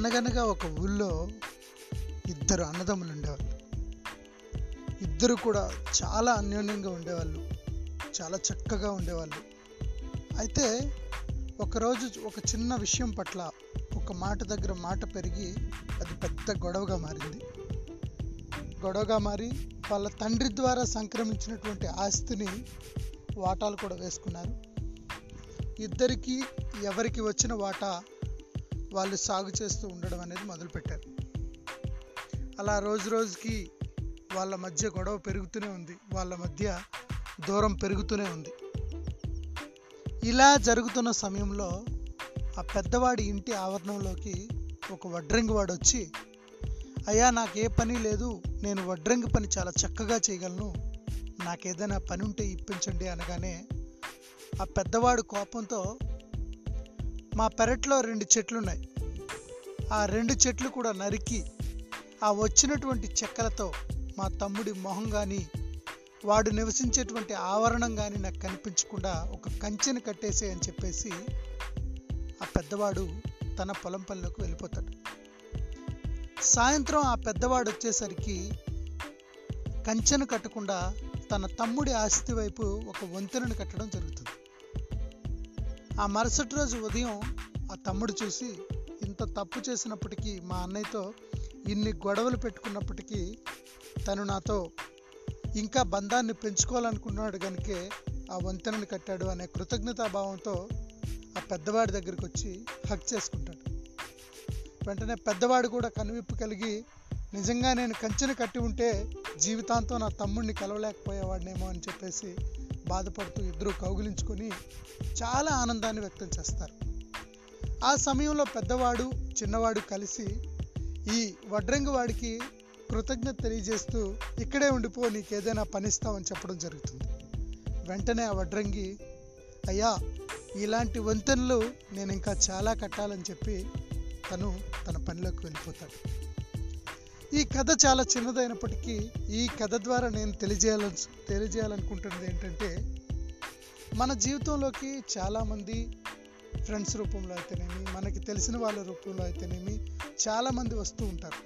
అనగనగా ఒక ఊళ్ళో ఇద్దరు అన్నదమ్ములు ఉండేవాళ్ళు. ఇద్దరు కూడా చాలా అన్యోన్యంగా ఉండేవాళ్ళు. చాలా చక్కగా ఉండేవాళ్ళు. అయితే ఒకరోజు ఒక చిన్న విషయం పట్ల ఒక మాట దగ్గర మాట పెరిగి అది పెద్ద గొడవగా మారింది. గొడవగా మారి వాళ్ళ తండ్రి ద్వారా సంక్రమించినటువంటి ఆస్తిని వాటాలు కూడా వేసుకున్నారు. ఇద్దరికి ఎవరికి వచ్చిన వాటా వాళ్ళు సాగు చేస్తూ ఉండడం అనేది మొదలుపెట్టారు. అలా రోజు రోజుకి వాళ్ళ మధ్య గొడవ పెరుగుతూనే ఉంది. వాళ్ళ మధ్య దూరం పెరుగుతూనే ఉంది. ఇలా జరుగుతున్న సమయంలో ఆ పెద్దవాడి ఇంటి ఆవరణంలోకి ఒక వడ్రంగి వాడు వచ్చి అయ్యా నాకు ఏ పని లేదు. నేను వడ్రంగి పని చాలా చక్కగా చేయగలను. నాకేదైనా పని ఉంటే ఇప్పించండి అనగానే ఆ పెద్దవాడు కోపంతో మా పెరట్లో రెండు చెట్లు ఉన్నాయి ఆ రెండు చెట్లు కూడా నరికి ఆ వచ్చినటువంటి చెక్కలతో మా తమ్ముడి మొహం కానీ వాడు నివసించేటువంటి ఆవరణం కానీ నాకు కనిపించకుండా ఒక కంచెను కట్టేసే అని చెప్పేసి ఆ పెద్దవాడు తన పొలం పనిలోకి వెళ్ళిపోతాడు. సాయంత్రం ఆ పెద్దవాడు వచ్చేసరికి కంచెను కట్టకుండా తన తమ్ముడి ఆస్తి వైపు ఒక వంతెనను కట్టడం జరుగుతుంది. ఆ మరుసటి రోజు ఉదయం ఆ తమ్ముడు చూసి ఇంత తప్పు చేసినప్పటికీ మా అన్నయ్యతో ఇన్ని గొడవలు పెట్టుకున్నప్పటికీ తను నాతో ఇంకా బంధాన్ని పెంచుకోవాలనుకున్నాడు కనుకే ఆ వంతెనను కట్టాడు అనే కృతజ్ఞతాభావంతో ఆ పెద్దవాడి దగ్గరికి వచ్చి హక్ చేసుకుంటాడు. వెంటనే పెద్దవాడు కూడా కనువిప్పు కలిగి నిజంగా నేను కంచెను కట్టి ఉంటే జీవితాంతం నా తమ్ముడిని కలవలేకపోయేవాడినేమో అని చెప్పేసి బాధపడుతూ ఇద్దరు కౌగిలించుకొని చాలా ఆనందాన్ని వ్యక్తం చేస్తారు. ఆ సమయంలో పెద్దవాడు చిన్నవాడు కలిసి ఈ వడ్రంగి వాడికి కృతజ్ఞత తెలియజేస్తూ ఇక్కడే ఉండిపో నీకు ఏదైనా పనిస్తామని చెప్పడం జరుగుతుంది. వెంటనే ఆ వడ్రంగి అయ్యా ఇలాంటి వంతెనలు నేను ఇంకా చాలా కట్టాలని చెప్పి తను తన పనిలోకి వెళ్ళిపోతాడు. ఈ కథ చాలా చిన్నదైనప్పటికీ ఈ కథ ద్వారా నేను తెలియజేయాలని తెలియజేయాలనుకుంటున్నది ఏంటంటే మన జీవితంలోకి చాలామంది ఫ్రెండ్స్ రూపంలో అయితేనేమి మనకి తెలిసిన వాళ్ళ రూపంలో అయితేనేమి చాలామంది వస్తూ ఉంటారు.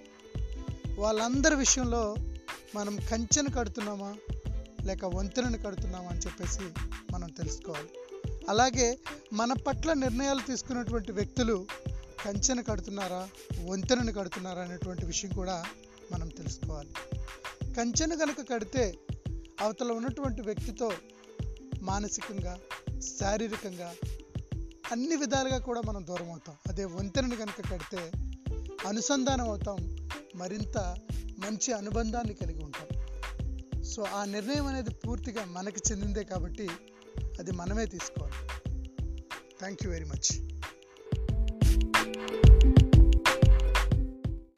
వాళ్ళందరి విషయంలో మనం కంచెను కడుతున్నామా లేక వంతెనను కడుతున్నామా అని చెప్పేసి మనం తెలుసుకోవాలి. అలాగే మన పట్ల నిర్ణయాలు తీసుకున్నటువంటి వ్యక్తులు కంచెను కడుతున్నారా వంతెనను కడుతున్నారా అనేటువంటి విషయం కూడా మనం తెలుసుకోవాలి. కంచెను కనుక కడితే అవతల ఉన్నటువంటి వ్యక్తితో మానసికంగా శారీరకంగా అన్ని విధాలుగా కూడా మనం దూరం అవుతాం. అదే వంతెనను కనుక కడితే అనుసంధానం అవుతాం మరింత మంచి అనుబంధాన్ని కలిగి ఉంటాం. సో ఆ నిర్ణయం అనేది పూర్తిగా మనకి చెందిందే కాబట్టి అది మనమే తీసుకోవాలి. Thank you very much